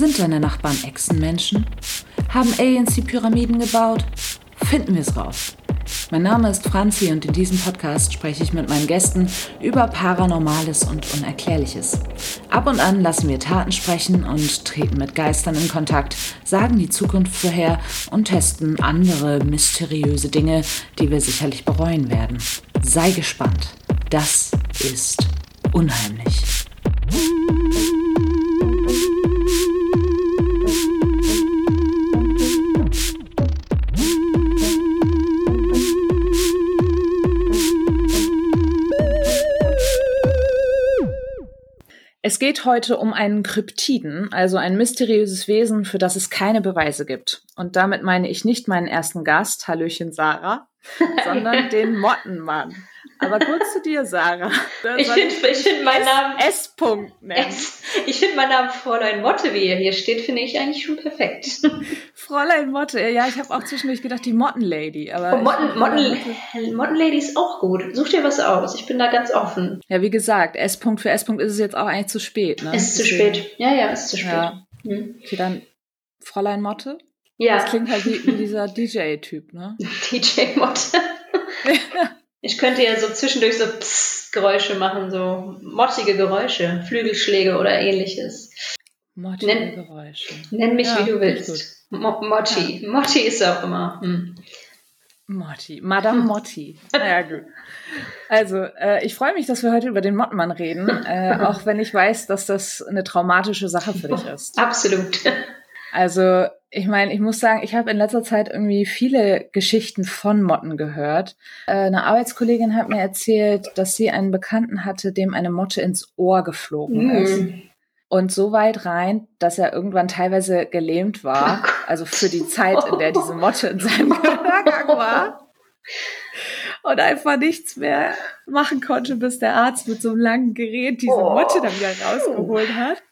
Sind deine Nachbarn Echsenmenschen? Haben Aliens die Pyramiden gebaut? Finden wir es raus. Mein Name ist Franzi und in diesem Podcast spreche ich mit meinen Gästen über Paranormales und Unerklärliches. Ab und an lassen wir Taten sprechen und treten mit Geistern in Kontakt, sagen die Zukunft vorher und testen andere mysteriöse Dinge, die wir sicherlich bereuen werden. Sei gespannt. Das ist unheimlich. Es geht heute um einen Kryptiden, also ein mysteriöses Wesen, für das es keine Beweise gibt. Und damit meine ich nicht meinen ersten Gast, Hallöchen Sarah, sondern den Mottenmann. Aber kurz zu dir, Sarah. ich finde find meinen Namen. S. -Punkt S ich finde meinen Namen Fräulein Motte, wie er hier steht, finde ich eigentlich schon perfekt. Fräulein Motte, ja, ich habe auch zwischendurch gedacht, die Mottenlady. Aber oh, Motten, Motten, Mottenlady ist auch gut. Such dir was aus. Ich bin da ganz offen. Ja, wie gesagt, S. -Punkt für S. -Punkt ist es jetzt auch eigentlich zu spät. Ne? Ist zu spät. Ja, ja, ist zu spät. Ja. Hm. Okay, dann Fräulein Motte? Ja. Das klingt halt wie, wie dieser DJ-Typ, ne? DJ Motte. Ich könnte ja so zwischendurch so Psst-Geräusche machen, so mottige Geräusche, Flügelschläge oder ähnliches. Mottige nenn, Geräusche. Nenn mich, ja, wie du willst. Mo Motti. Ja. Motti ist auch immer. Hm. Motti. Madame Motti. Ja, gut. Also, äh, ich freue mich, dass wir heute über den Mottenmann reden, äh, auch wenn ich weiß, dass das eine traumatische Sache für dich ist. Absolut. Also, ich meine, ich muss sagen, ich habe in letzter Zeit irgendwie viele Geschichten von Motten gehört. Äh, eine Arbeitskollegin hat mir erzählt, dass sie einen Bekannten hatte, dem eine Motte ins Ohr geflogen mm. ist. Und so weit rein, dass er irgendwann teilweise gelähmt war. Also für die Zeit, in der diese Motte in seinem Gehörgang war. Und einfach nichts mehr machen konnte, bis der Arzt mit so einem langen Gerät diese Motte dann wieder rausgeholt hat.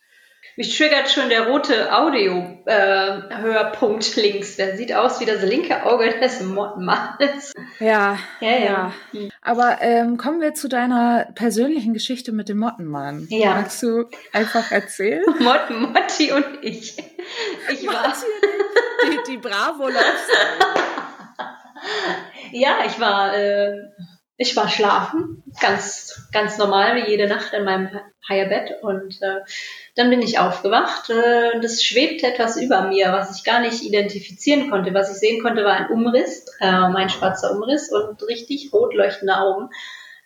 Mich triggert schon der rote Audio-Hörpunkt äh, links. Der sieht aus wie das linke Auge des Mottenmannes. Ja, ja, ja. ja. Aber ähm, kommen wir zu deiner persönlichen Geschichte mit dem Mottenmann. Ja. Magst du einfach erzählen? Mott, Motti und ich. Ich war die, die Bravo Ja, ich war, äh, ich war schlafen, ganz, ganz normal wie jede Nacht in meinem Higher und äh, dann bin ich aufgewacht äh, und es schwebte etwas über mir, was ich gar nicht identifizieren konnte. Was ich sehen konnte, war ein Umriss, äh, mein schwarzer Umriss und richtig rot leuchtende Augen.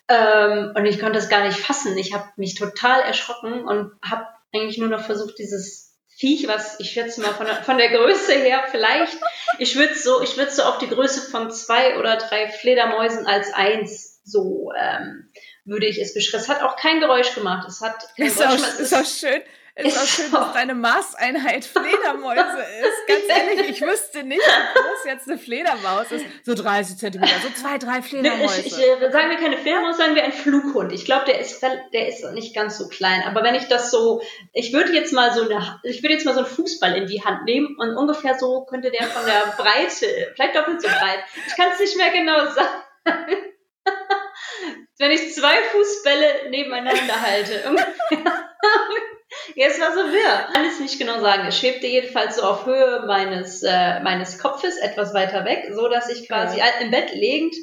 Ähm, und ich konnte es gar nicht fassen. Ich habe mich total erschrocken und habe eigentlich nur noch versucht, dieses Viech, was ich schätze mal von der, von der Größe her vielleicht, ich würde so, ich würde so auf die Größe von zwei oder drei Fledermäusen als eins so ähm, würde ich es beschreiben. Es hat auch kein Geräusch gemacht. Es hat kein ist Geräusch auch, gemacht. ist auch schön. Ist, ist auch schön, dass deine Maßeinheit Fledermäuse ist. Ganz ehrlich, ich wüsste nicht, wie groß jetzt eine Fledermaus ist. So 30 Zentimeter, so zwei, drei Fledermäuse. Ich, ich, äh, sagen wir keine Fledermaus, sagen wir ein Flughund. Ich glaube, der ist, der ist nicht ganz so klein. Aber wenn ich das so, ich würde jetzt mal so eine, ich würde jetzt mal so einen Fußball in die Hand nehmen und ungefähr so könnte der von der Breite, vielleicht doppelt so breit. Ich kann es nicht mehr genau sagen. wenn ich zwei Fußbälle nebeneinander halte. ja, es war so wirr. Kann es nicht genau sagen. Es schwebte jedenfalls so auf Höhe meines, äh, meines Kopfes, etwas weiter weg, so dass ich quasi ja. im Bett liegend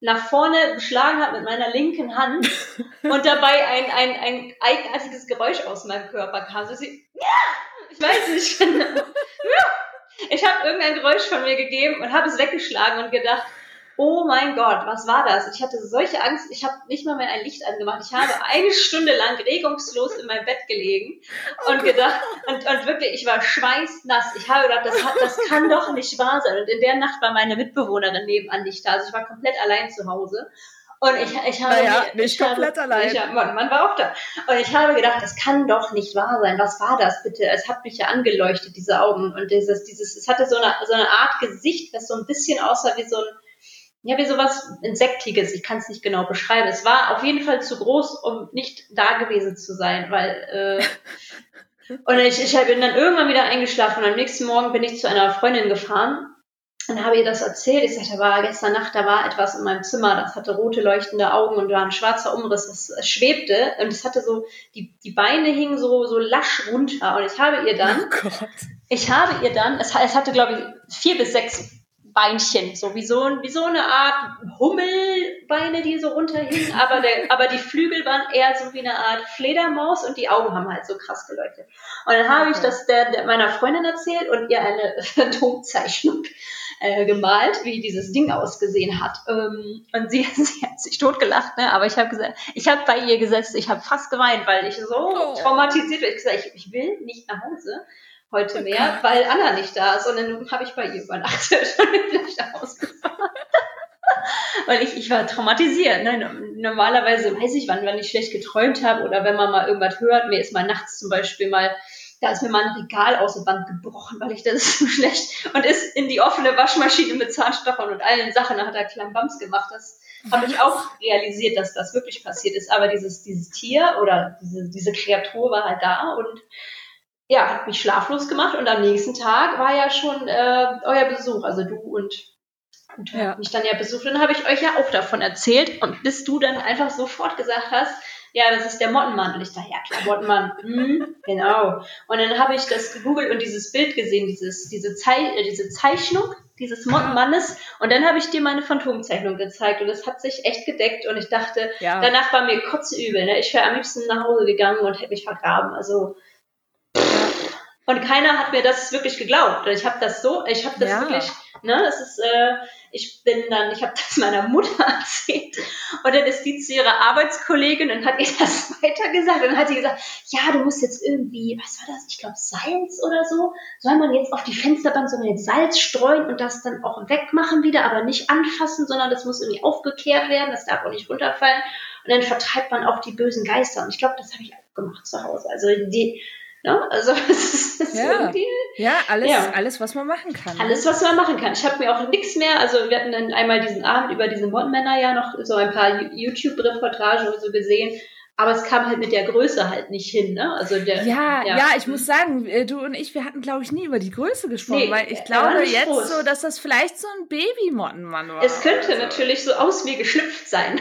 nach vorne geschlagen habe mit meiner linken Hand und dabei ein, ein, ein eigenartiges Geräusch aus meinem Körper kam. So sie, ja, ich weiß nicht genau. Ich habe irgendein Geräusch von mir gegeben und habe es weggeschlagen und gedacht, oh mein Gott, was war das? Ich hatte solche Angst, ich habe nicht mal mehr ein Licht angemacht. Ich habe eine Stunde lang regungslos in meinem Bett gelegen und oh gedacht, und, und wirklich, ich war schweißnass. Ich habe gedacht, das, hat, das kann doch nicht wahr sein. Und in der Nacht war meine Mitbewohnerin nebenan nicht da. Also ich war komplett allein zu Hause. Und ich, ich habe naja, nicht komplett habe, allein. Ich, Mann, man war auch da. Und ich habe gedacht, das kann doch nicht wahr sein. Was war das bitte? Es hat mich ja angeleuchtet, diese Augen. Und dieses, dieses, es hatte so eine, so eine Art Gesicht, das so ein bisschen aussah wie so ein, ja, wie sowas Insektiges. Ich kann es nicht genau beschreiben. Es war auf jeden Fall zu groß, um nicht da gewesen zu sein, weil äh, und ich, ich bin dann irgendwann wieder eingeschlafen und am nächsten Morgen bin ich zu einer Freundin gefahren und habe ihr das erzählt. Ich sagte, da war gestern Nacht, da war etwas in meinem Zimmer, das hatte rote leuchtende Augen und war ein schwarzer Umriss, das schwebte und es hatte so, die, die Beine hingen so, so lasch runter und ich habe ihr dann, oh ich habe ihr dann, es, es hatte glaube ich vier bis sechs Beinchen, so wie so, wie so eine Art Hummelbeine, die so runterhingen, aber, der, aber die Flügel waren eher so wie eine Art Fledermaus und die Augen haben halt so krass geleuchtet. Und dann habe ich das der, der meiner Freundin erzählt und ihr eine Phantomzeichnung äh, gemalt, wie dieses Ding ausgesehen hat. Ähm, und sie, sie hat sich totgelacht, ne? aber ich habe gesagt, ich habe bei ihr gesetzt, ich habe fast geweint, weil ich so oh. traumatisiert bin. Ich gesagt, ich, ich will nicht nach Hause heute mehr, weil Anna nicht da ist. Und dann habe ich bei ihr übernachtet und bin gleich nach Hause gefahren. weil ich, ich war traumatisiert. Ne? Normalerweise weiß ich, wann, wenn ich schlecht geträumt habe oder wenn man mal irgendwas hört. Mir ist mal nachts zum Beispiel mal da ist mir mal ein Regal aus der Wand gebrochen, weil ich das so schlecht und ist in die offene Waschmaschine mit Zahnstochern und allen Sachen, da hat er Klambams gemacht. Das habe ich auch realisiert, dass das wirklich passiert ist. Aber dieses, dieses Tier oder diese, diese Kreatur war halt da und ja, hat mich schlaflos gemacht und am nächsten Tag war ja schon äh, euer Besuch, also du und und ja. mich dann ja besucht. Und dann habe ich euch ja auch davon erzählt und bis du dann einfach sofort gesagt hast, ja, das ist der Mottenmann. Und ich dachte, ja klar, Mottenmann, hm, genau. Und dann habe ich das gegoogelt und dieses Bild gesehen, dieses, diese, Zei äh, diese Zeichnung dieses Mottenmannes. Und dann habe ich dir meine Phantomzeichnung gezeigt und es hat sich echt gedeckt und ich dachte, ja. danach war mir kotzübel. Ne? Ich wäre am liebsten nach Hause gegangen und hätte mich vergraben. Also und keiner hat mir das wirklich geglaubt. Ich habe das so, ich habe das ja. wirklich, ne, es ist, äh, ich bin dann, ich habe das meiner Mutter erzählt und dann ist die zu ihrer Arbeitskollegin und hat ihr das weitergesagt und dann hat sie gesagt, ja, du musst jetzt irgendwie, was war das, ich glaube Salz oder so, soll man jetzt auf die Fensterbank, soll man jetzt Salz streuen und das dann auch wegmachen wieder, aber nicht anfassen, sondern das muss irgendwie aufgekehrt werden, das darf auch nicht runterfallen und dann vertreibt man auch die bösen Geister und ich glaube, das habe ich auch gemacht zu Hause. Also die, Ne? Also es ist ja. irgendwie. Ja, alles, ja. alles, was man machen kann. Alles, was man machen kann. Ich habe mir auch nichts mehr, also wir hatten dann einmal diesen Abend über diese Mordmänner ja noch so ein paar YouTube-Reportagen und so gesehen. Aber es kam halt mit der Größe halt nicht hin, ne? Also der, ja, ja, ja, ich muss sagen, äh, du und ich, wir hatten, glaube ich, nie über die Größe gesprochen, nee, weil ich glaube jetzt groß. so, dass das vielleicht so ein Babymottenmann war. Es könnte so. natürlich so aus mir geschlüpft sein.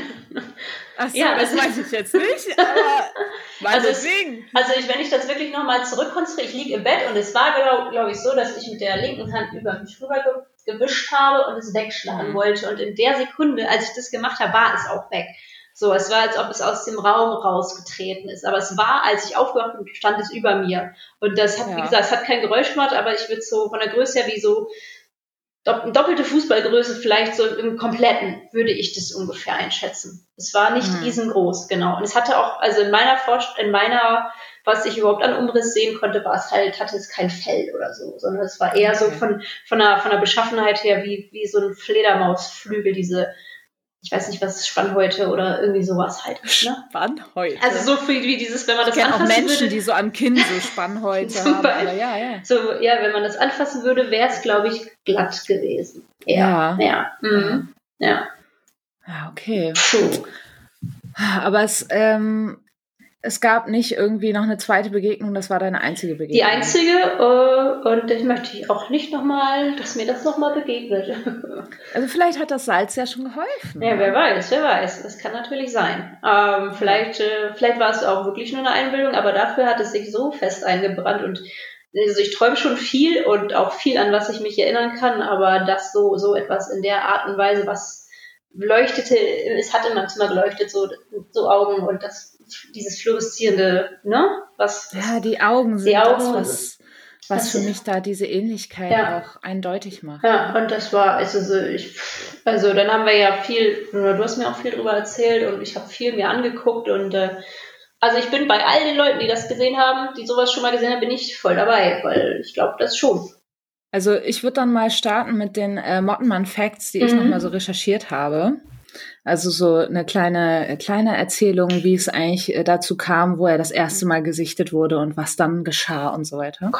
Ach so, ja, das weiß ich jetzt nicht, aber also. Es, also ich, wenn ich das wirklich nochmal zurückkonstruiere, ich liege im Bett und es war, glaube glaub ich, so, dass ich mit der linken Hand über mich rüber gewischt habe und es wegschlagen mhm. wollte. Und in der Sekunde, als ich das gemacht habe, war es auch weg. So, es war, als ob es aus dem Raum rausgetreten ist. Aber es war, als ich aufgewacht bin, stand es über mir. Und das hat, ja. wie gesagt, es hat kein Geräusch gemacht, aber ich würde so von der Größe her wie so doppelte Fußballgröße, vielleicht so im Kompletten, würde ich das ungefähr einschätzen. Es war nicht mhm. riesengroß, genau. Und es hatte auch, also in meiner Vorst in meiner, was ich überhaupt an Umriss sehen konnte, war es halt, hatte es kein Fell oder so, sondern es war eher okay. so von, von der, von der Beschaffenheit her wie, wie so ein Fledermausflügel, diese, ich weiß nicht, was Spannhäute oder irgendwie sowas halt. Ne? Spannhäute. Also so viel wie dieses, wenn man das ich anfassen auch Menschen, würde, die so am Kinn so Spannhäute haben. Aber ja, ja. So, ja, wenn man das anfassen würde, wäre es, glaube ich, glatt gewesen. Ja. Ja. Ja. Mhm. ja. ja. Okay. Puh. Aber es, ähm, es gab nicht irgendwie noch eine zweite Begegnung, das war deine einzige Begegnung. Die einzige äh, und ich möchte auch nicht nochmal, dass mir das nochmal begegnet. Also vielleicht hat das Salz ja schon geholfen. Ja, wer weiß, wer weiß. Das kann natürlich sein. Ähm, vielleicht, äh, vielleicht war es auch wirklich nur eine Einbildung, aber dafür hat es sich so fest eingebrannt und also ich träume schon viel und auch viel, an was ich mich erinnern kann, aber das so, so etwas in der Art und Weise, was leuchtete, es hat in meinem Zimmer geleuchtet, so, so Augen und das dieses fluoreszierende, ne? Was, ja, die Augen sind die Augen, das, was, was für mich da diese Ähnlichkeit ja. auch eindeutig macht. Ja, und das war, also so, ich, also dann haben wir ja viel, du hast mir auch viel drüber erzählt und ich habe viel mir angeguckt und äh, also ich bin bei all den Leuten, die das gesehen haben, die sowas schon mal gesehen haben, bin ich voll dabei, weil ich glaube das schon. Also ich würde dann mal starten mit den äh, Mottenmann-Facts, die mhm. ich nochmal so recherchiert habe. Also so eine kleine, kleine Erzählung, wie es eigentlich äh, dazu kam, wo er das erste Mal gesichtet wurde und was dann geschah und so weiter.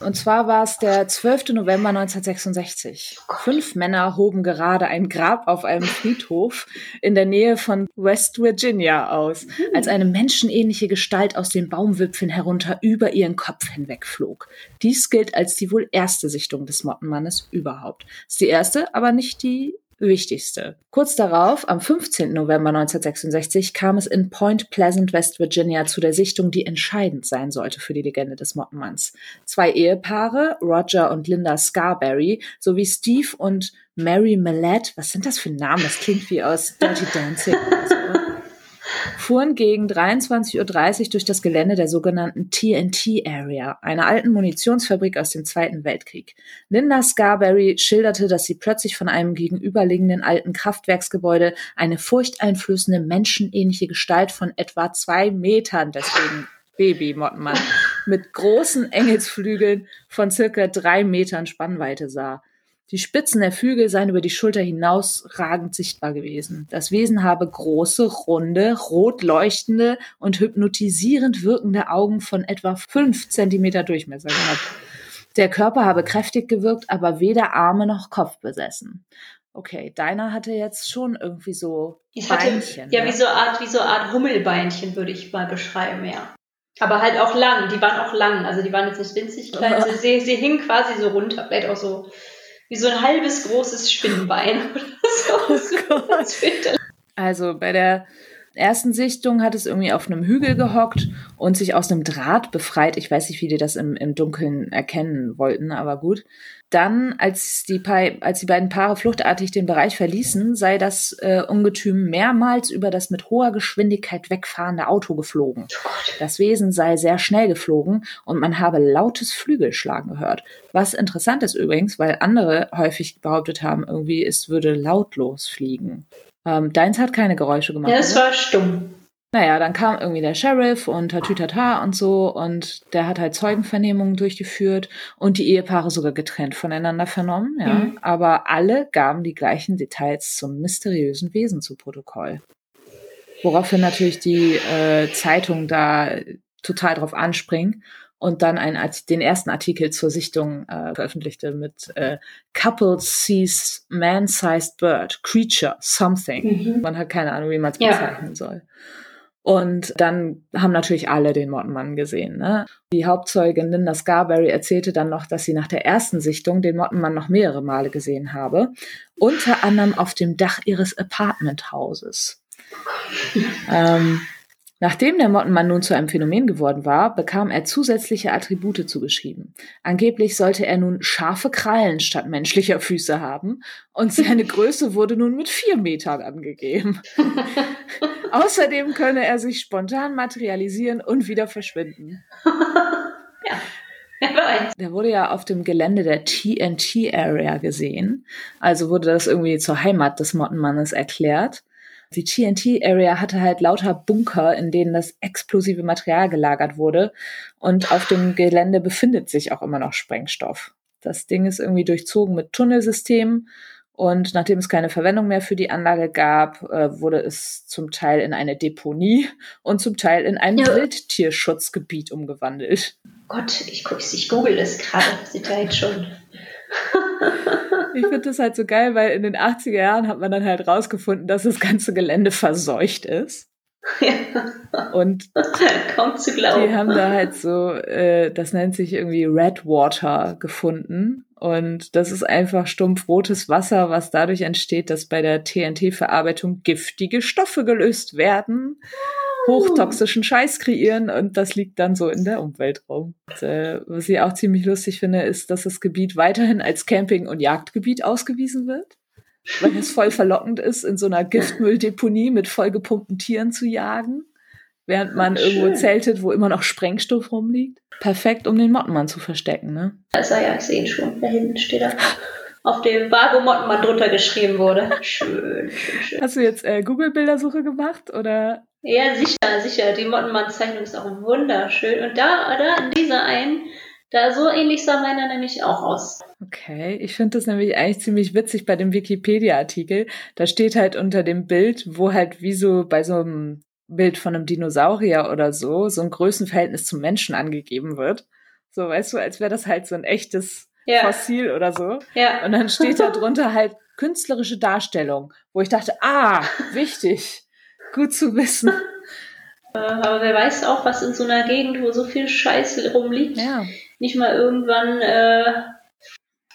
Und zwar war es der 12. November 1966. Fünf Männer hoben gerade ein Grab auf einem Friedhof in der Nähe von West Virginia aus, als eine menschenähnliche Gestalt aus den Baumwipfeln herunter über ihren Kopf hinwegflog. Dies gilt als die wohl erste Sichtung des Mottenmannes überhaupt. Ist die erste, aber nicht die wichtigste. Kurz darauf, am 15. November 1966, kam es in Point Pleasant, West Virginia, zu der Sichtung, die entscheidend sein sollte für die Legende des Mottenmanns. Zwei Ehepaare, Roger und Linda Scarberry, sowie Steve und Mary Millett, was sind das für Namen? Das klingt wie aus Dirty Dancing. Fuhren gegen 23.30 Uhr durch das Gelände der sogenannten TNT Area, einer alten Munitionsfabrik aus dem Zweiten Weltkrieg. Linda Scarberry schilderte, dass sie plötzlich von einem gegenüberliegenden alten Kraftwerksgebäude eine furchteinflößende menschenähnliche Gestalt von etwa zwei Metern, deswegen Baby Mottenmann, mit großen Engelsflügeln von circa drei Metern Spannweite sah. Die Spitzen der Flügel seien über die Schulter hinausragend sichtbar gewesen. Das Wesen habe große, runde, rot leuchtende und hypnotisierend wirkende Augen von etwa fünf Zentimeter Durchmesser gehabt. Der Körper habe kräftig gewirkt, aber weder Arme noch Kopf besessen. Okay, deiner hatte jetzt schon irgendwie so Beinchen. Hatte, ja, ne? wie so Art, wie so Art Hummelbeinchen würde ich mal beschreiben, ja. Aber halt auch lang, die waren auch lang, also die waren jetzt nicht winzig klein, also sie, sie hingen quasi so runter, vielleicht auch so wie so ein halbes großes Spinnbein oder so. Oh also bei der ersten Sichtung hat es irgendwie auf einem Hügel gehockt und sich aus einem Draht befreit. Ich weiß nicht, wie die das im, im Dunkeln erkennen wollten, aber gut. Dann, als die, als die beiden Paare fluchtartig den Bereich verließen, sei das äh, Ungetüm mehrmals über das mit hoher Geschwindigkeit wegfahrende Auto geflogen. Das Wesen sei sehr schnell geflogen und man habe lautes Flügelschlagen gehört. Was interessant ist übrigens, weil andere häufig behauptet haben, irgendwie es würde lautlos fliegen. Ähm, deins hat keine Geräusche gemacht. Ja, es war stumm. Naja, dann kam irgendwie der Sheriff und Tatütata und so und der hat halt Zeugenvernehmungen durchgeführt und die Ehepaare sogar getrennt voneinander vernommen, ja. Mhm. Aber alle gaben die gleichen Details zum mysteriösen Wesen zu Protokoll. Woraufhin natürlich die äh, Zeitung da total drauf anspringen und dann ein, den ersten Artikel zur Sichtung äh, veröffentlichte mit äh, Couple sees man-sized bird, creature, something. Mhm. Man hat keine Ahnung, wie man es bezeichnen ja. soll. Und dann haben natürlich alle den Mottenmann gesehen. Ne? Die Hauptzeugin Linda Scarberry erzählte dann noch, dass sie nach der ersten Sichtung den Mottenmann noch mehrere Male gesehen habe, unter anderem auf dem Dach ihres Apartmenthauses. ähm, Nachdem der Mottenmann nun zu einem Phänomen geworden war, bekam er zusätzliche Attribute zugeschrieben. Angeblich sollte er nun scharfe Krallen statt menschlicher Füße haben und seine Größe wurde nun mit vier Metern angegeben. Außerdem könne er sich spontan materialisieren und wieder verschwinden. ja. Der wurde ja auf dem Gelände der TNT Area gesehen. Also wurde das irgendwie zur Heimat des Mottenmannes erklärt. Die TNT-Area hatte halt lauter Bunker, in denen das explosive Material gelagert wurde. Und auf dem Gelände befindet sich auch immer noch Sprengstoff. Das Ding ist irgendwie durchzogen mit Tunnelsystemen. Und nachdem es keine Verwendung mehr für die Anlage gab, äh, wurde es zum Teil in eine Deponie und zum Teil in ein ja. Wildtierschutzgebiet umgewandelt. Gott, ich, ich google das gerade. Sieht ja jetzt schon. Ich finde das halt so geil, weil in den 80er Jahren hat man dann halt rausgefunden, dass das ganze Gelände verseucht ist. Ja. Und kaum zu glauben. Die haben da halt so, äh, das nennt sich irgendwie Red Water gefunden. Und das ist einfach stumpf rotes Wasser, was dadurch entsteht, dass bei der TNT-Verarbeitung giftige Stoffe gelöst werden hochtoxischen Scheiß kreieren und das liegt dann so in der Umwelt rum. Und, äh, was ich auch ziemlich lustig finde, ist, dass das Gebiet weiterhin als Camping- und Jagdgebiet ausgewiesen wird, weil es voll verlockend ist, in so einer Giftmülldeponie mit vollgepumpten Tieren zu jagen, während man Ach, irgendwo zeltet, wo immer noch Sprengstoff rumliegt. Perfekt, um den Mottenmann zu verstecken, ne? Das war ja, ich sehe ihn schon. Da hinten steht er auf dem wo Mottenmann drunter geschrieben wurde. Schön, schön, schön. Hast du jetzt äh, Google-Bildersuche gemacht oder ja, sicher, sicher. Die Mottenmann-Zeichnung ist auch wunderschön. Und da, da, in dieser einen, da so ähnlich sah meiner nämlich auch aus. Okay, ich finde das nämlich eigentlich ziemlich witzig bei dem Wikipedia-Artikel. Da steht halt unter dem Bild, wo halt wie so bei so einem Bild von einem Dinosaurier oder so, so ein Größenverhältnis zum Menschen angegeben wird. So, weißt du, als wäre das halt so ein echtes Ja. Fossil oder so. Ja. Und dann steht da drunter halt künstlerische Darstellung, wo ich dachte, ah, wichtig, gut zu wissen. Äh, Aber wer weiß auch, was in so einer Gegend, wo so viel Scheiße rumliegt, Ja, nicht mal irgendwann äh,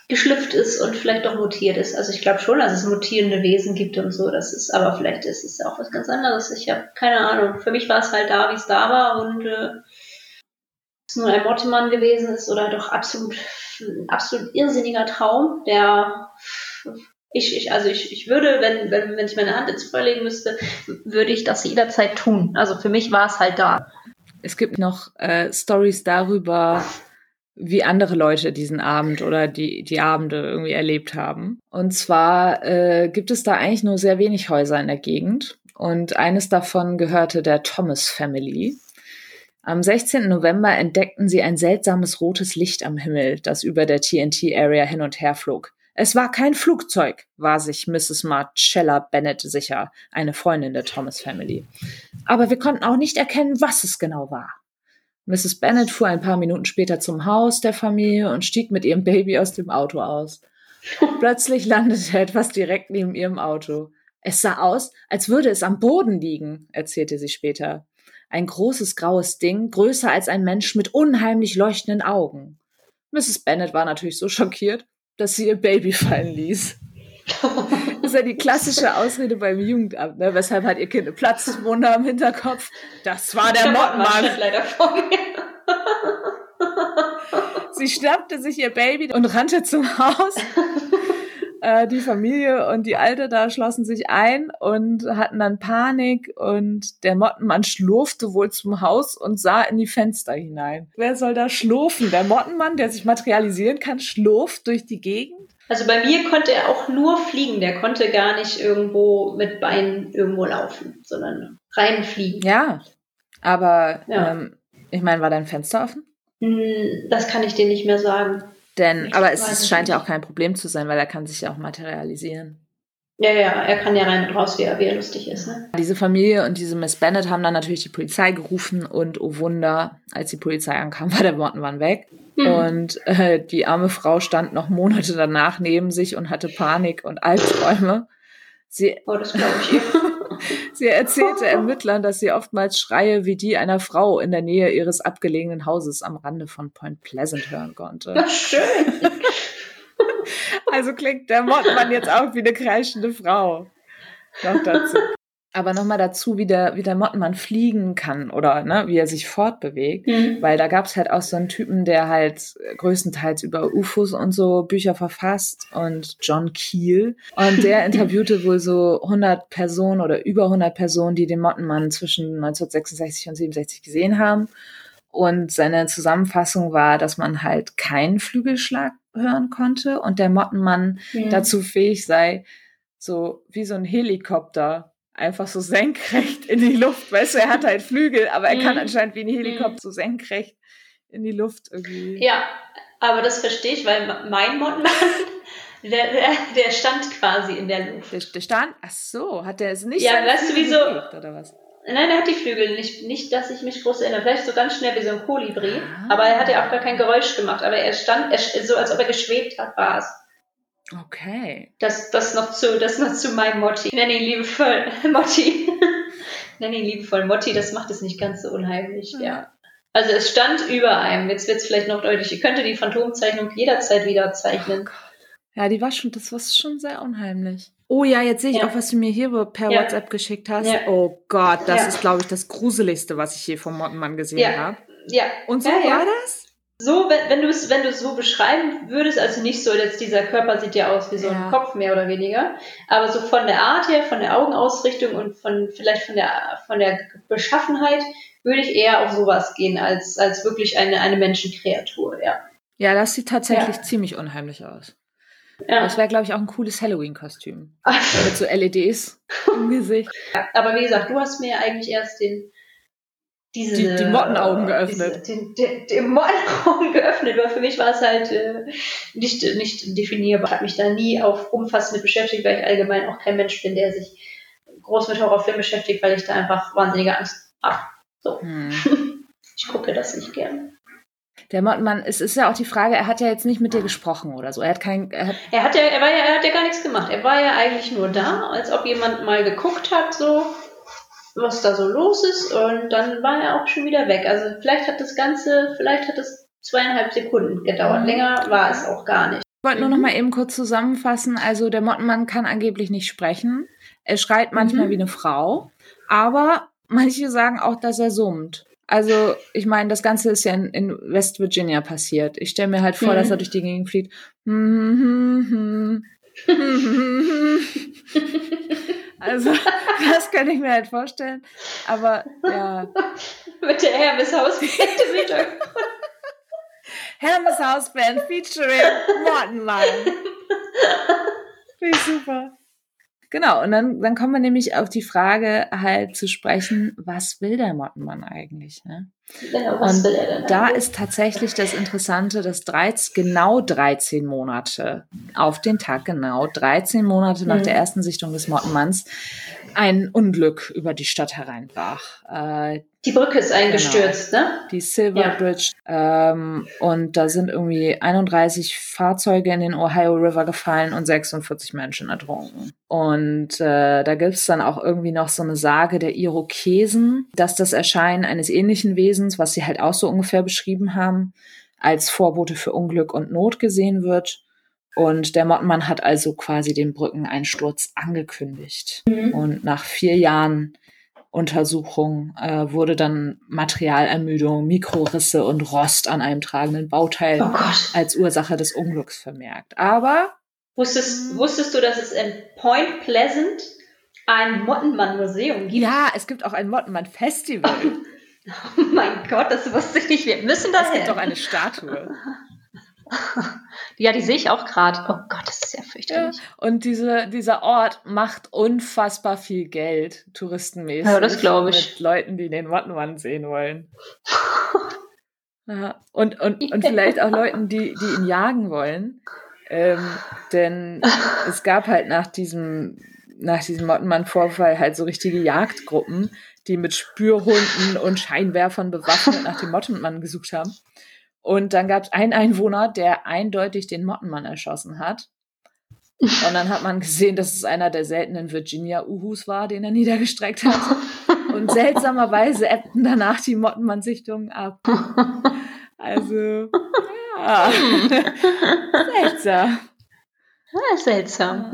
geschlüpft ist und vielleicht doch mutiert ist. Also ich glaube schon, dass es mutierende Wesen gibt und so. Das ist, aber vielleicht ist es auch was ganz anderes. Ich habe keine Ahnung. Für mich war es halt da, wie es da war und äh, es nur ein Mottemann gewesen ist oder doch absolut ein absolut irrsinniger Traum, der ich, ich also ich, ich würde, wenn, wenn, wenn ich meine Hand ins Feuer legen müsste, würde ich das jederzeit tun. Also für mich war es halt da. es gibt noch äh, Stories darüber, wie andere Leute diesen Abend oder die, die Abende irgendwie erlebt haben. Und zwar äh, gibt es da eigentlich nur sehr wenig Häuser in der Gegend. Und eines davon gehörte der Thomas Family. Am 16. November entdeckten sie ein seltsames rotes Licht am Himmel, das über der TNT-Area hin und her flog. Es war kein Flugzeug, war sich Mrs. Marcella Bennett sicher, eine Freundin der Thomas Family. Aber wir konnten auch nicht erkennen, was es genau war. Mrs. Bennett fuhr ein paar Minuten später zum Haus der Familie und stieg mit ihrem Baby aus dem Auto aus. Plötzlich landete etwas direkt neben ihrem Auto. Es sah aus, als würde es am Boden liegen, erzählte sie später. Ein großes graues Ding, größer als ein Mensch mit unheimlich leuchtenden Augen. Mrs. Bennett war natürlich so schockiert, dass sie ihr Baby fallen ließ. Das ist ja die klassische Ausrede beim Jugendamt, ne? Weshalb hat ihr Kind eine Platzwunde am Hinterkopf? Das war der stand leider vor mir. Sie schnappte sich ihr Baby und rannte zum Haus. Äh, die Familie und die Alte da schlossen sich ein und hatten dann Panik und der Mottenmann schlurfte wohl zum Haus und sah in die Fenster hinein. Wer soll da schlurfen? Der Mottenmann, der sich materialisieren kann, schlurft durch die Gegend? Also bei mir konnte er auch nur fliegen. Der konnte gar nicht irgendwo mit Beinen irgendwo laufen, sondern reinfliegen. Ja, aber Ja. Ähm, ich meine, war dein Fenster offen? Hm, Das kann ich dir nicht mehr sagen. Denn, Ich aber es, es scheint ja auch kein Problem zu sein, weil er kann sich ja auch materialisieren. Ja, ja, er kann ja rein und raus, wie er, wie er lustig ist. Ne? Diese Familie und diese Miss Bennett haben dann natürlich die Polizei gerufen und oh Wunder, als die Polizei ankam, war der Mottenmann weg. Hm. Und äh, die arme Frau stand noch Monate danach neben sich und hatte Panik und Albträume. Sie, Oh, das glaube ich. sie erzählte Ermittlern, dass sie oftmals Schreie wie die einer Frau in der Nähe ihres abgelegenen Hauses am Rande von Point Pleasant hören konnte. Na, schön. Also klingt der Mottenmann jetzt auch wie eine kreischende Frau. Noch dazu. Aber nochmal dazu, wie der, wie der Mottenmann fliegen kann oder ne, wie er sich fortbewegt. Hm. Weil da gab's halt auch so einen Typen, der halt größtenteils über UFOs und so Bücher verfasst und John Keel. Und der interviewte wohl so 100 Personen oder über 100 Personen, die den Mottenmann zwischen 1966 und 67 gesehen haben. Und seine Zusammenfassung war, dass man halt keinen Flügelschlag hören konnte und der Mottenmann Hm. dazu fähig sei, so wie so ein Helikopter einfach so senkrecht in die Luft. Weißt du, er hat halt Flügel, aber er kann Mhm. anscheinend wie ein Helikopter so senkrecht in die Luft irgendwie. Ja, aber das verstehe ich, weil mein Mottenmann, der, der, der stand quasi in der Luft. Der, der stand, ach so, hat der es nicht Ja, weißt du, wieso- oder was? Nein, er hat die Flügel nicht, nicht, dass ich mich groß erinnere. Vielleicht so ganz schnell wie so ein Kolibri. Ah. Aber er hat ja auch gar kein Geräusch gemacht. Aber er stand, er, so als ob er geschwebt hat, war es. Okay. Das, das noch zu, das noch zu meinem Motti. Ich nenne ihn liebevoll Motti. ich nenne ihn liebevoll Motti, das macht es nicht ganz so unheimlich, ja. Also es stand über einem. Jetzt wird es vielleicht noch deutlich. Ihr könnte die Phantomzeichnung jederzeit wieder zeichnen. Ja, die war schon, das war schon sehr unheimlich. Oh ja, jetzt sehe ich Ja. auch, was du mir hier per Ja. WhatsApp geschickt hast. Ja. Oh Gott, das ist, glaube ich, das Gruseligste, was ich je vom Mottenmann gesehen habe. Ja. Und so war das? So, wenn, wenn du es wenn du es so beschreiben würdest, also nicht so, jetzt dieser Körper sieht ja aus wie so Ja. ein Kopf mehr oder weniger, aber so von der Art her, von der Augenausrichtung und von vielleicht von der von der Beschaffenheit würde ich eher auf sowas gehen als als wirklich eine eine Menschenkreatur, ja. Ja, das sieht tatsächlich Ja. ziemlich unheimlich aus. ja. Das wäre, glaube ich, auch ein cooles Halloween-Kostüm. Mit so LEDs im Gesicht. Aber wie gesagt, du hast mir ja eigentlich erst den diese, Die- die Mottenaugen geöffnet. Diese, den, den, den Mottenaugen geöffnet, weil für mich war es halt äh, nicht, nicht definierbar. Ich habe mich da nie auf umfassend beschäftigt, weil ich allgemein auch kein Mensch bin, der sich groß mit Horrorfilmen beschäftigt, weil ich da einfach wahnsinnige Angst habe. So. Hm. Ich gucke das nicht gern. Der Mottenmann, es ist ja auch die Frage, er hat ja jetzt nicht mit dir gesprochen oder so. Er hat kein. Er hat, er hat ja, er war ja, er hat ja gar nichts gemacht. Er war ja eigentlich nur da, als ob jemand mal geguckt hat, so was da so los ist, und dann war er auch schon wieder weg. Also vielleicht hat das Ganze, vielleicht hat es zweieinhalb Sekunden gedauert. Mhm. Länger war es auch gar nicht. Ich wollte nur noch mhm. mal eben kurz zusammenfassen. Also der Mottenmann kann angeblich nicht sprechen. Er schreit manchmal mhm. wie eine Frau, aber manche sagen auch, dass er summt. Also, ich meine, das Ganze ist ja in, in West Virginia passiert. Ich stelle mir halt vor, mhm. dass er durch die Gegend fliegt. also, das kann ich mir halt vorstellen. Aber ja. Mit der Hermes Hausband im Hermes Hausband featuring Mortenmann. Finde ich super. Genau, und dann, dann kommen wir nämlich auf die Frage halt zu sprechen, was will der Mottenmann eigentlich? Ne? Genau, was und da ist tatsächlich das Interessante, dass 13, genau 13 Monate, auf den Tag genau, 13 Monate nach mhm. der ersten Sichtung des Mottenmanns, ein Unglück über die Stadt hereinbrach. Äh, die Brücke ist eingestürzt, genau. ne? Die Silver ja. Bridge. Ähm, und da sind irgendwie 31 Fahrzeuge in den Ohio River gefallen und 46 Menschen ertrunken. Und äh, da gibt's dann auch irgendwie noch so eine Sage der Irokesen, dass das Erscheinen eines ähnlichen Wesens, was sie halt auch so ungefähr beschrieben haben, als Vorbote für Unglück und Not gesehen wird. Und der Mottenmann hat also quasi den Brückeneinsturz angekündigt. Mhm. Und nach vier Jahren Untersuchung äh, wurde dann Materialermüdung, Mikrorisse und Rost an einem tragenden Bauteil oh als Ursache des Unglücks vermerkt. Aber wusstest, wusstest du, dass es in Point Pleasant ein Mottenmann-Museum gibt? Ja, es gibt auch ein Mottenmann-Festival. Oh mein Gott, das wusste ich nicht. Wir müssen das. Es gibt doch eine Statue. Ja, die sehe ich auch gerade. Oh Gott, das ist ja fürchterlich. Ja, und diese, dieser Ort macht unfassbar viel Geld, touristenmäßig. Ja, das glaube ich. Mit Leuten, die den Wattenmann sehen wollen. ja, und, und, und vielleicht auch Leuten, die, die ihn jagen wollen. Ähm, denn es gab halt nach diesem, nach diesem Mottenmann-Vorfall halt so richtige Jagdgruppen, die mit Spürhunden und Scheinwerfern bewaffnet nach dem Mottenmann gesucht haben. Und dann gab es einen Einwohner, der eindeutig den Mottenmann erschossen hat. Und dann hat man gesehen, dass es einer der seltenen Virginia-Uhus war, den er niedergestreckt hat. Und seltsamerweise ebbten danach die Mottenmann-Sichtungen ab. Also, ja. seltsam. Ah, seltsam.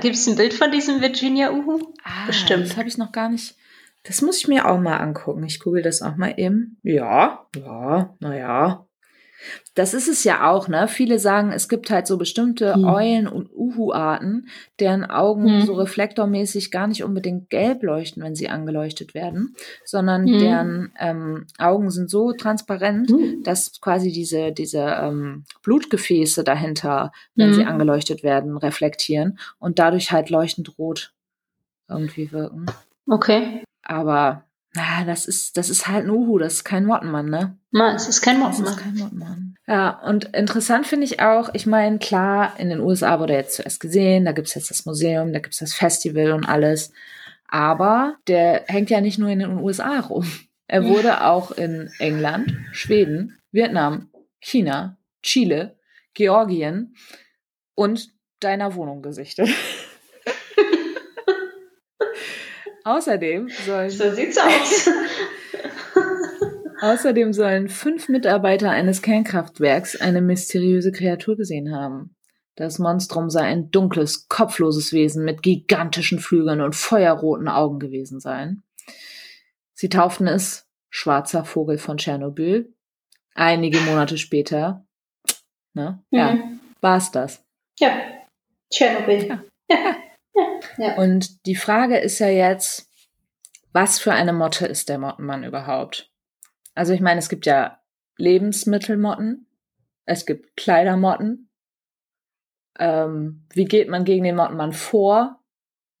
Gibt es ein Bild von diesem Virginia-Uhu? Ah, Bestimmt. Das habe ich noch gar nicht das muss ich mir auch mal angucken. Ich google das auch mal eben. Ja, ja, naja. Das ist es ja auch, ne? Viele sagen, es gibt halt so bestimmte hm. Eulen- und Uhu-Arten, deren Augen hm. so reflektormäßig gar nicht unbedingt gelb leuchten, wenn sie angeleuchtet werden, sondern hm. deren ähm, Augen sind so transparent, hm. dass quasi diese, diese ähm, Blutgefäße dahinter, wenn sie hm. angeleuchtet werden, reflektieren und dadurch halt leuchtend rot irgendwie wirken. Okay. Aber na, das ist, das ist halt ein Uhu, das ist kein Mottenmann, ne? Nein, es ist kein Mottenmann. Das ist kein Mottenmann. Ja, und interessant finde ich auch, ich meine, klar, in den USA wurde er jetzt zuerst gesehen, da gibt's jetzt das Museum, da gibt's das Festival und alles. Aber der hängt ja nicht nur in den USA rum. Er wurde auch in England, Schweden, Vietnam, China, Chile, Georgien und deiner Wohnung gesichtet. Außerdem sollen. So sieht's aus. Außerdem sollen fünf Mitarbeiter eines Kernkraftwerks eine mysteriöse Kreatur gesehen haben. Das Monstrum sei ein dunkles, kopfloses Wesen mit gigantischen Flügeln und feuerroten Augen gewesen sein. Sie tauften es Schwarzer Vogel von Tschernobyl. Einige Monate später, ne, mhm. ja, war's das. Ja, Tschernobyl. Ja. ja. Ja. Und die Frage ist ja jetzt, was für eine Motte ist der Mottenmann überhaupt? Also ich meine, es gibt ja Lebensmittelmotten, es gibt Kleidermotten. Ähm, wie geht man gegen den Mottenmann vor?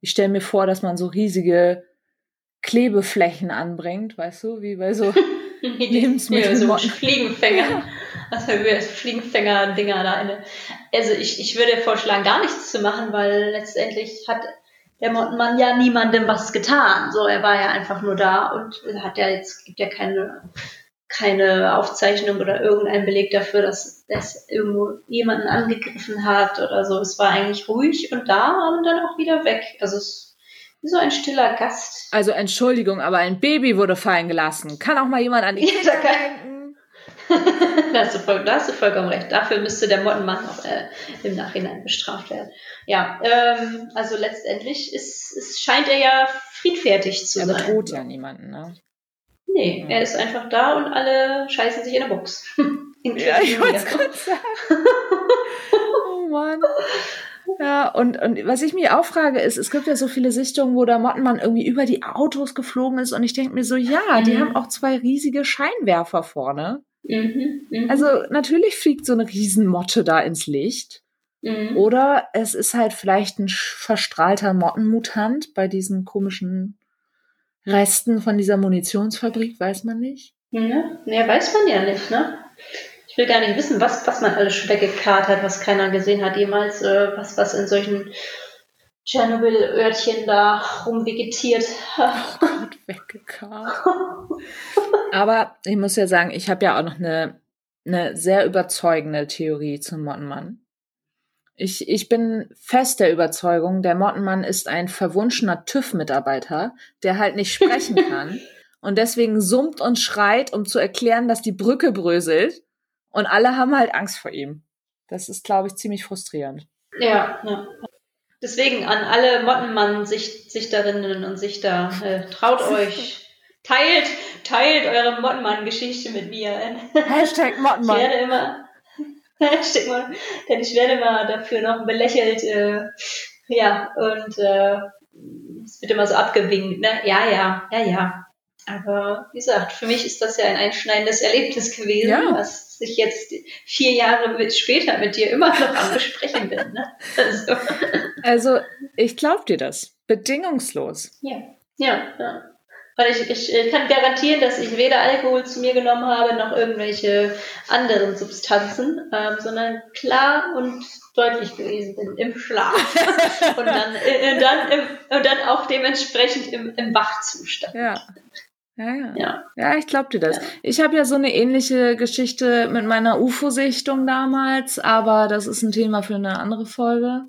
Ich stelle mir vor, dass man so riesige Klebeflächen anbringt, weißt du, wie bei so Lebensmittelmotten. so Fliegenfänger. Also Fliegenfänger-Dinger da. Eine. Also ich, ich würde vorschlagen, gar nichts zu machen, weil letztendlich hat der Mottenmann ja niemandem was getan. So, er war ja einfach nur da und hat ja jetzt, gibt ja keine, keine Aufzeichnung oder irgendein Beleg dafür, dass es irgendwo jemanden angegriffen hat oder so. Es war eigentlich ruhig und da und dann auch wieder weg. Also es ist so ein stiller Gast. Also Entschuldigung, aber ein Baby wurde fallen gelassen. Kann auch mal jemand an die Kinder denken? da, hast du voll, da hast du vollkommen recht. Dafür müsste der Mottenmann auch äh, im Nachhinein bestraft werden. Ja, ähm, also letztendlich ist, ist, scheint er ja friedfertig zu er sein. Er bedroht ja niemanden, ne? Nee, er ist einfach da und alle scheißen sich in der Box. ja, ich wollte es gerade sagen. oh Mann. Ja, und, und was ich mir auch frage, ist, es gibt ja so viele Sichtungen, wo der Mottenmann irgendwie über die Autos geflogen ist und ich denke mir so, ja, mhm. die haben auch zwei riesige Scheinwerfer vorne. Mhm, mh. Also natürlich fliegt so eine Riesenmotte da ins Licht. Mhm. Oder es ist halt vielleicht ein verstrahlter Mottenmutant bei diesen komischen Resten von dieser Munitionsfabrik, weiß man nicht. Ja, ja weiß man ja nicht, ne? Ich will gar nicht wissen, was, was man alles schon weggekarrt hat, was keiner gesehen hat jemals, äh, was, was in solchen Tschernobyl-Örtchen da rumvegetiert. Oh Gott, weggekarrt. Aber ich muss ja sagen, ich habe ja auch noch eine, eine sehr überzeugende Theorie zum Mottenmann. Ich, ich bin fest der Überzeugung, der Mottenmann ist ein verwunschener TÜV-Mitarbeiter, der halt nicht sprechen kann und deswegen summt und schreit, um zu erklären, dass die Brücke bröselt. Und alle haben halt Angst vor ihm. Das ist, glaube ich, ziemlich frustrierend. Ja, ja. Deswegen an alle Mottenmann-Sichterinnen und Sichter, äh, traut euch, teilt, teilt eure Mottenmann-Geschichte mit mir. Hashtag Mottenmann. Ich werde immer, Hashtag Mottenmann, denn ich werde immer dafür noch belächelt, äh, ja, und äh, es wird immer so abgewinkt, ne? Ja, ja, ja, ja. Aber wie gesagt, für mich ist das ja ein einschneidendes Erlebnis gewesen, ja. was ich jetzt vier Jahre später mit dir immer noch am Besprechen bin. Ne? Also. also, ich glaube dir das. Bedingungslos. Ja, ja, ja. Weil ich, ich kann garantieren, dass ich weder Alkohol zu mir genommen habe, noch irgendwelche anderen Substanzen, ähm, sondern klar und deutlich gewesen bin im Schlaf. und, dann, äh, dann im, und dann auch dementsprechend im, im Wachzustand. Ja. Ja, ja. Ja, ja ich glaub dir das. Ja. Ich habe ja so eine ähnliche Geschichte mit meiner UFO-Sichtung damals, aber das ist ein Thema für eine andere Folge.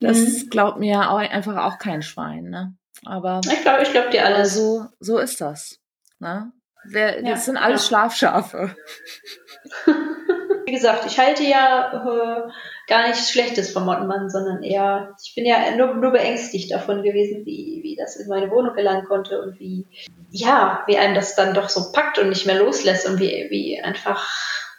Das mhm. glaubt mir auch, einfach auch kein Schwein, ne? Aber ich glaube, ich glaube dir alles. So, so ist das. Ne? Wer, ja, das sind alles ja. Schlafschafe. Wie gesagt, ich halte ja äh, gar nichts Schlechtes vom Mottenmann, sondern eher, ich bin ja nur, nur beängstigt davon gewesen, wie, wie das in meine Wohnung gelangen konnte und wie, ja, wie einem das dann doch so packt und nicht mehr loslässt und wie, wie einfach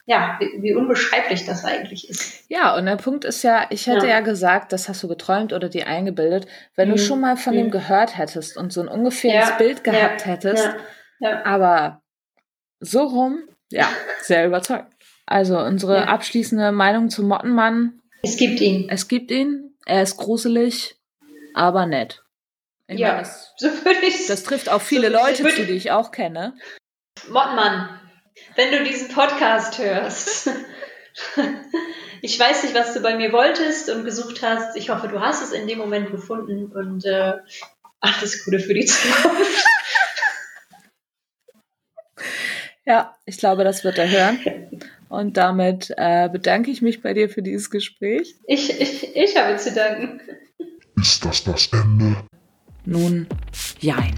ja, wie, wie, unbeschreiblich das eigentlich ist. Ja, und der Punkt ist ja, ich hätte ja, ja gesagt, das hast du geträumt oder dir eingebildet, wenn mhm. du schon mal von mhm. dem gehört hättest und so ein ungefähres ja. Bild gehabt ja. hättest. Aber so rum, ja, sehr überzeugend. Also unsere abschließende Meinung zum Mottenmann. Es gibt ihn. Es gibt ihn. Er ist gruselig, aber nett. Ich ja, meine, das, so würde ich Das trifft auch viele so, Leute zu, die ich auch kenne. Mottenmann, wenn du diesen Podcast hörst. ich weiß nicht, was du bei mir wolltest und gesucht hast. Ich hoffe, du hast es in dem Moment gefunden und äh, alles Gute für die Zukunft. Ja, ich glaube, das wird er hören. Und damit äh, bedanke ich mich bei dir für dieses Gespräch. Ich, ich, ich habe zu danken. Ist das das Ende? Nun, jein.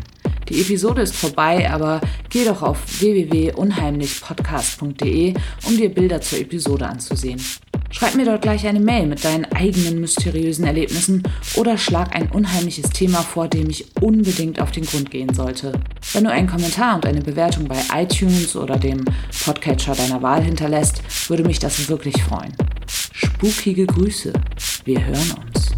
Die Episode ist vorbei, aber geh doch auf www.unheimlichpodcast.de, um dir Bilder zur Episode anzusehen. Schreib mir dort gleich eine Mail mit deinen eigenen mysteriösen Erlebnissen oder schlag ein unheimliches Thema vor, dem ich unbedingt auf den Grund gehen sollte. Wenn du einen Kommentar und eine Bewertung bei iTunes oder dem Podcatcher deiner Wahl hinterlässt, würde mich das wirklich freuen. Spukige Grüße. Wir hören uns.